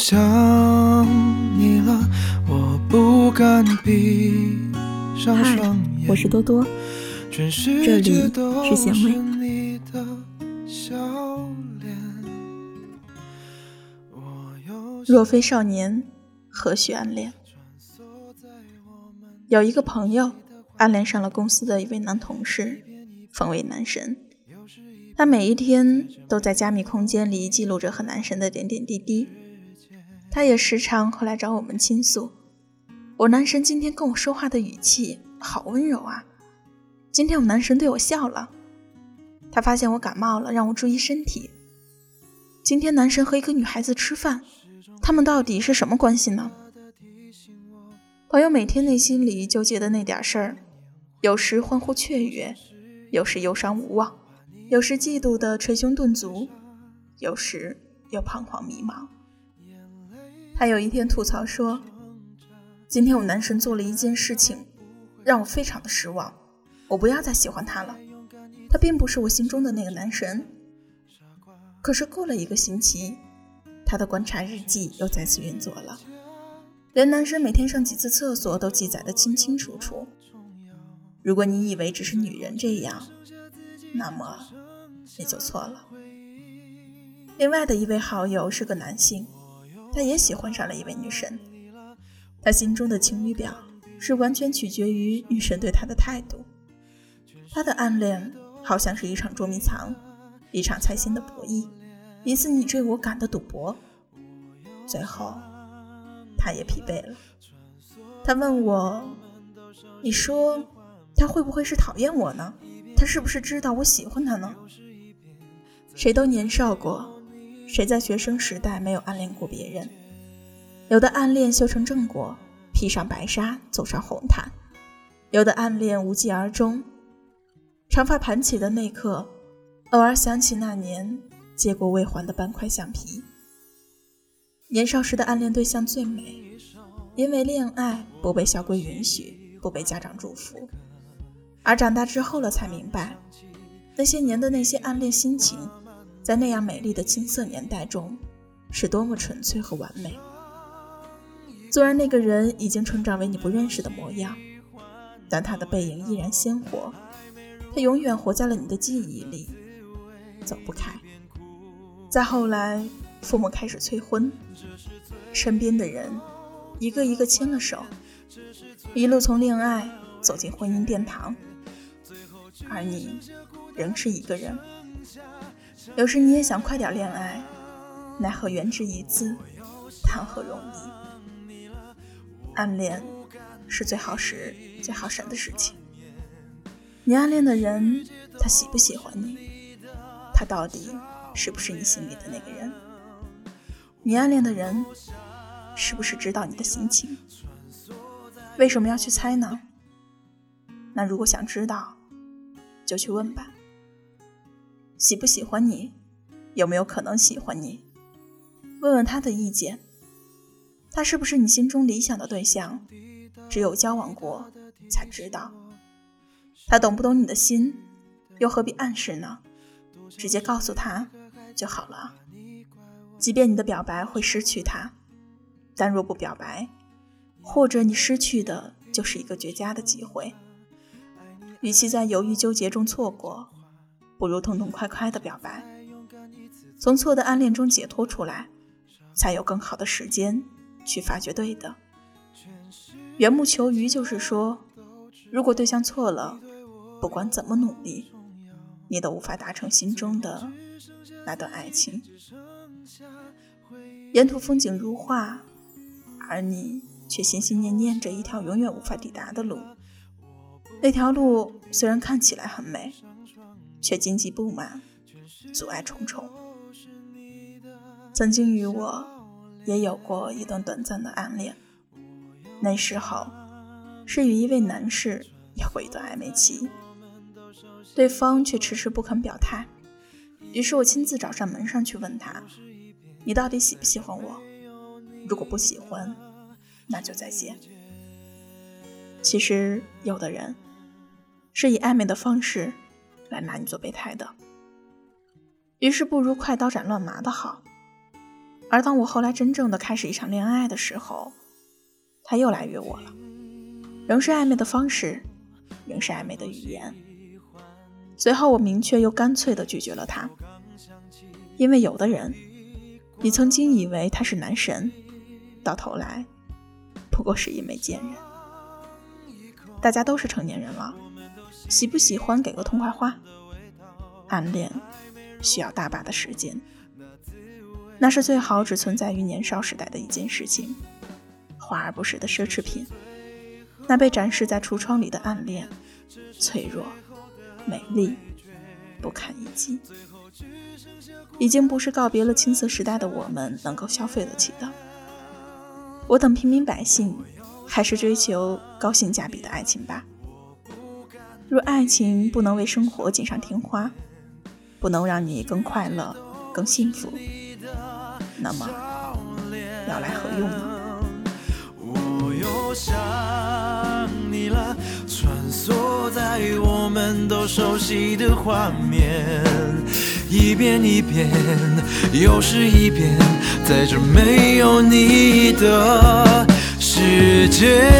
想你了，我不敢闭上双眼。我是多多，这里是贤惠。若非少年，何须暗恋？有一个朋友暗恋上了公司的一位男同事，奉为男神。他每一天都在加密空间里记录着和男神的点点滴滴。他也时常会来找我们倾诉：“我男神今天跟我说话的语气好温柔啊！今天我男神对我笑了。他发现我感冒了，让我注意身体。今天男神和一个女孩子吃饭。”他们到底是什么关系呢？朋友每天内心里纠结的那点事儿，有时欢呼雀跃，有时忧伤无望，有时嫉妒的捶胸顿足，有时又彷徨迷茫。他有一天吐槽说：“今天我男神做了一件事情，让我非常的失望。我不要再喜欢他了。他并不是我心中的那个男神。”可是过了一个星期。他的观察日记又再次运作了，连男生每天上几次厕所都记载的清清楚楚。如果你以为只是女人这样，那么你就错了。另外的一位好友是个男性，他也喜欢上了一位女神。他心中的晴雨表是完全取决于女神对他的态度。他的暗恋好像是一场捉迷藏，一场猜心的博弈。一次你追我赶的赌博，最后他也疲惫了。他问我：“你说他会不会是讨厌我呢？他是不是知道我喜欢他呢？”谁都年少过，谁在学生时代没有暗恋过别人？有的暗恋修成正果，披上白纱走上红毯；有的暗恋无疾而终。长发盘起的那刻，偶尔想起那年。接过未还的半块橡皮。年少时的暗恋对象最美，因为恋爱不被校规允许，不被家长祝福。而长大之后了，才明白，那些年的那些暗恋心情，在那样美丽的青涩年代中，是多么纯粹和完美。虽然那个人已经成长为你不认识的模样，但他的背影依然鲜活，他永远活在了你的记忆里，走不开。再后来，父母开始催婚，身边的人一个一个牵了手，一路从恋爱走进婚姻殿堂，而你仍是一个人。有时你也想快点恋爱，奈何缘只一字，谈何容易？暗恋是最耗时、最耗神的事情。你暗恋的人，他喜不喜欢你？他到底？是不是你心里的那个人？你暗恋的人，是不是知道你的心情？为什么要去猜呢？那如果想知道，就去问吧。喜不喜欢你？有没有可能喜欢你？问问他的意见。他是不是你心中理想的对象？只有交往过才知道。他懂不懂你的心？又何必暗示呢？直接告诉他。就好了。即便你的表白会失去他，但若不表白，或者你失去的就是一个绝佳的机会。与其在犹豫纠结中错过，不如痛痛快快的表白，从错的暗恋中解脱出来，才有更好的时间去发掘对的。缘木求鱼就是说，如果对象错了，不管怎么努力，你都无法达成心中的。那段爱情，沿途风景如画，而你却心心念念着一条永远无法抵达的路。那条路虽然看起来很美，却荆棘布满，阻碍重重。曾经与我也有过一段短暂的暗恋，那时候是与一位男士有过一段暧昧期，对方却迟迟不肯表态。于是我亲自找上门上去问他：“你到底喜不喜欢我？如果不喜欢，那就再见。”其实有的人是以暧昧的方式来拿你做备胎的。于是不如快刀斩乱麻的好。而当我后来真正的开始一场恋爱的时候，他又来约我了，仍是暧昧的方式，仍是暧昧的语言。随后我明确又干脆的拒绝了他，因为有的人，你曾经以为他是男神，到头来不过是一枚贱人。大家都是成年人了，喜不喜欢给个痛快话？暗恋需要大把的时间。那是最好只存在于年少时代的一件事情，华而不实的奢侈品。那被展示在橱窗里的暗恋，脆弱、美丽、不堪一击，已经不是告别了青涩时代的我们能够消费得起的。我等平民百姓，还是追求高性价比的爱情吧。若爱情不能为生活锦上添花，不能让你更快乐、更幸福。那么要来何用呢？我又想你了，穿梭在我们都熟悉的画面，一遍一遍，又是一遍，在这没有你的世界，